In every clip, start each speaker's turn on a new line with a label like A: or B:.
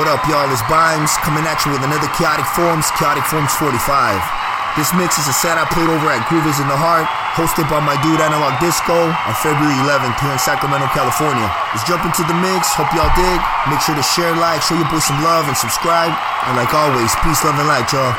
A: What up, y'all? It's Bimes coming at you with another Chaotic Forms, Chaotic Forms 45. This mix is a set I played over at Groovers in the Heart, hosted by my dude Analog Disco on February 11th here in Sacramento, California. Let's jump into the mix. Hope y'all dig. Make sure to share, like, show your boy some love, and subscribe. And like always, peace, love, and light, y'all.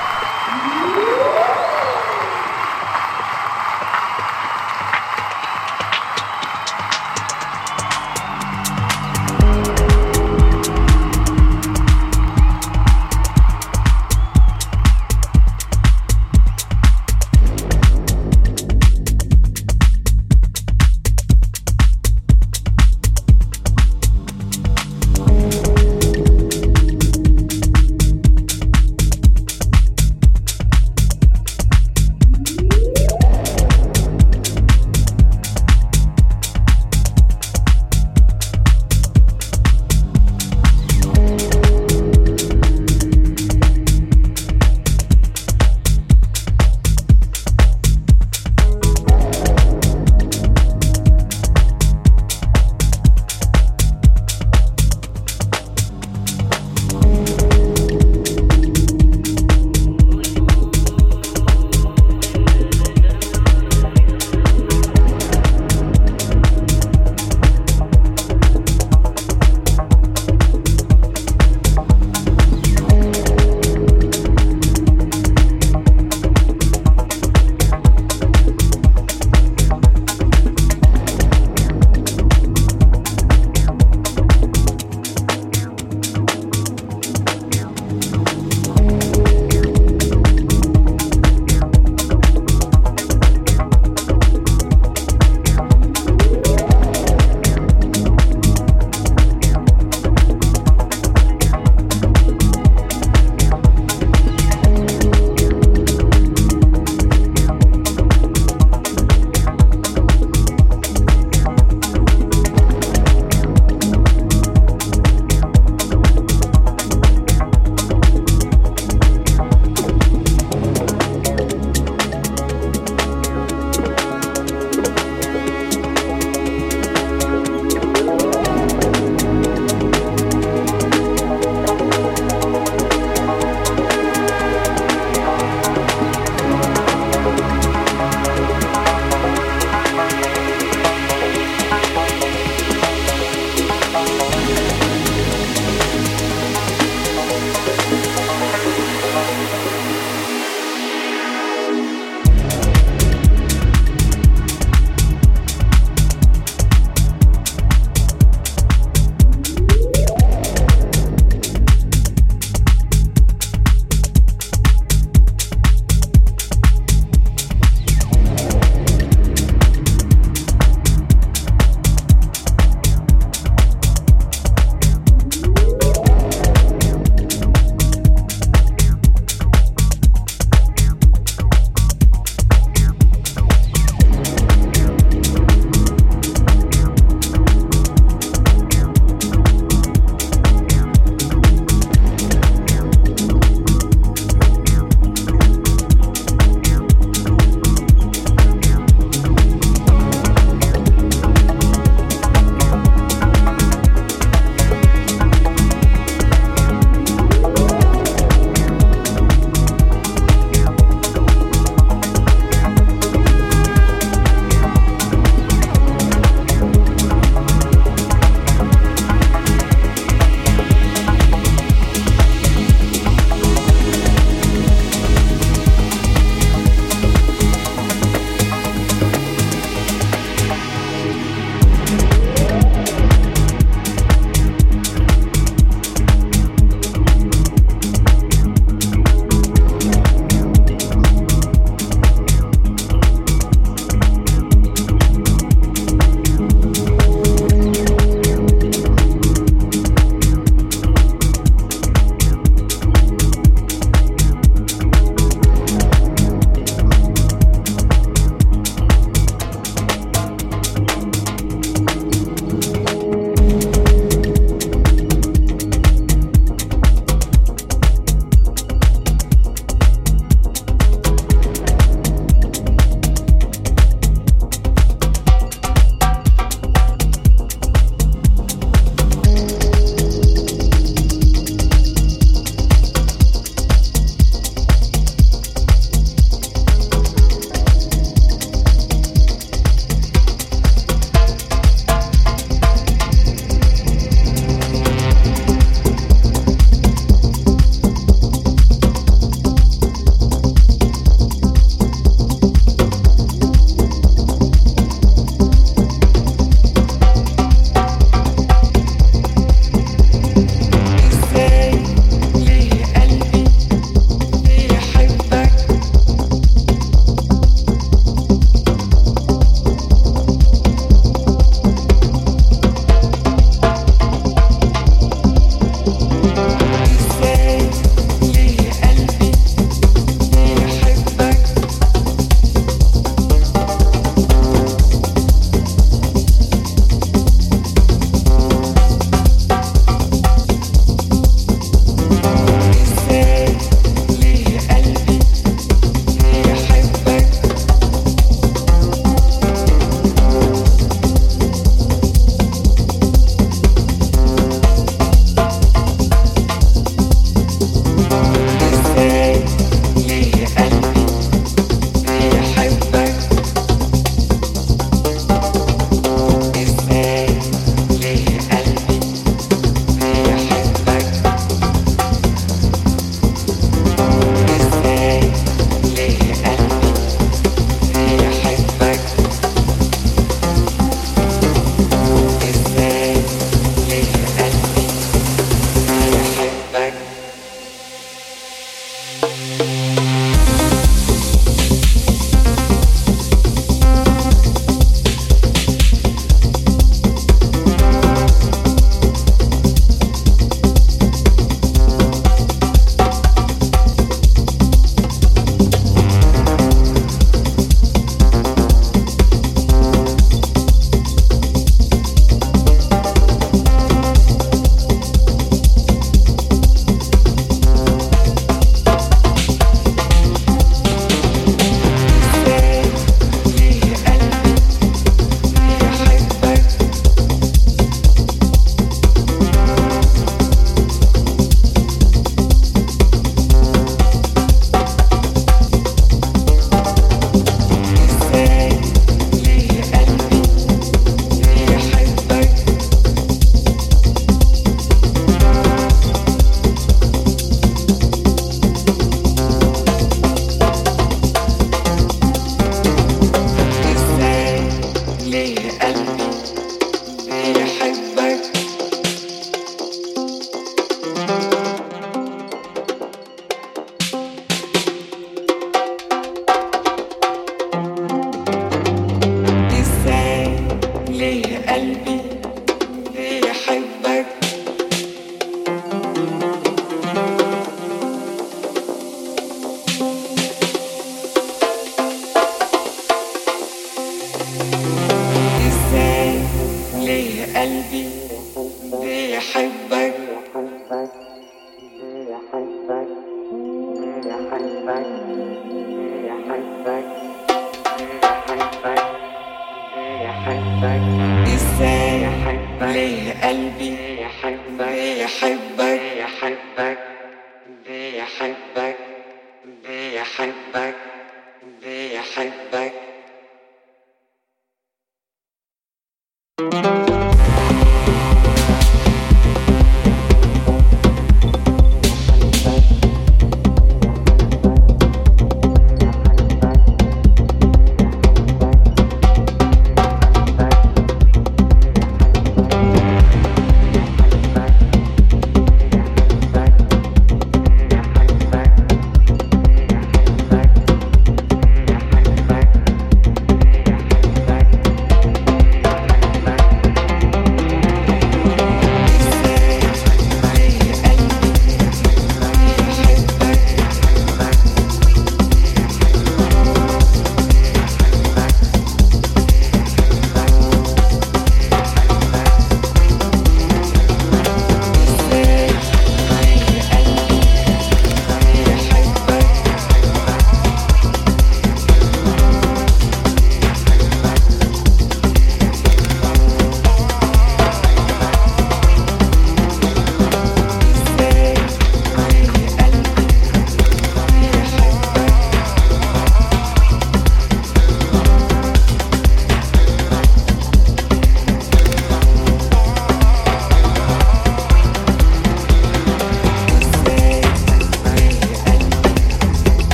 B: بيحبك